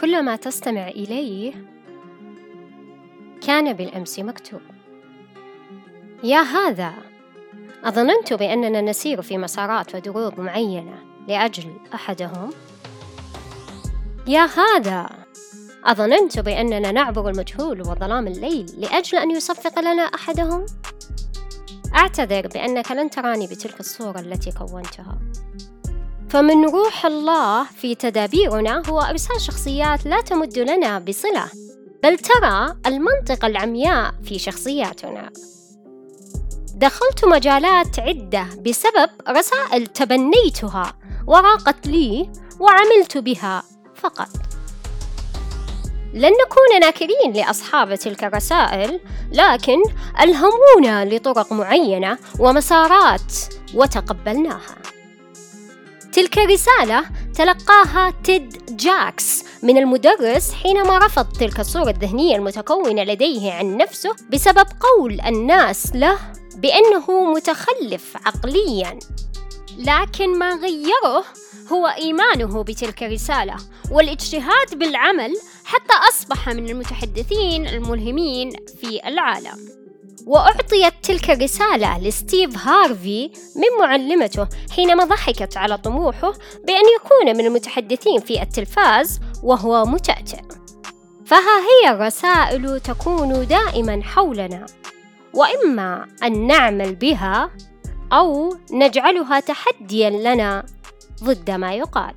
كل ما تستمع إليه كان بالأمس مكتوب. يا هذا أظننت بأننا نسير في مسارات ودروب معينة لأجل أحدهم؟ يا هذا أظننت بأننا نعبر المجهول وظلام الليل لأجل أن يصفق لنا أحدهم؟ أعتذر بأنك لن تراني بتلك الصورة التي كونتها. فمن روح الله في تدابيرنا هو إرسال شخصيات لا تمد لنا بصلة بل ترى المنطقة العمياء في شخصياتنا. دخلت مجالات عدة بسبب رسائل تبنيتها وراقت لي وعملت بها فقط. لن نكون ناكرين لأصحاب تلك الرسائل لكن ألهمونا لطرق معينة ومسارات وتقبلناها. تلك الرسالة تلقاها تيد جاكس من المدرس حينما رفض تلك الصورة الذهنية المتكونة لديه عن نفسه بسبب قول الناس له بأنه متخلف عقليا. لكن ما غيره هو إيمانه بتلك الرسالة والاجتهاد بالعمل حتى أصبح من المتحدثين الملهمين في العالم. وأعطيت تلك الرسالة لستيف هارفي من معلمته حينما ضحكت على طموحه بأن يكون من المتحدثين في التلفاز وهو متأتئ. فها هي الرسائل تكون دائما حولنا. وإما أن نعمل بها أو نجعلها تحديا لنا ضد ما يقال.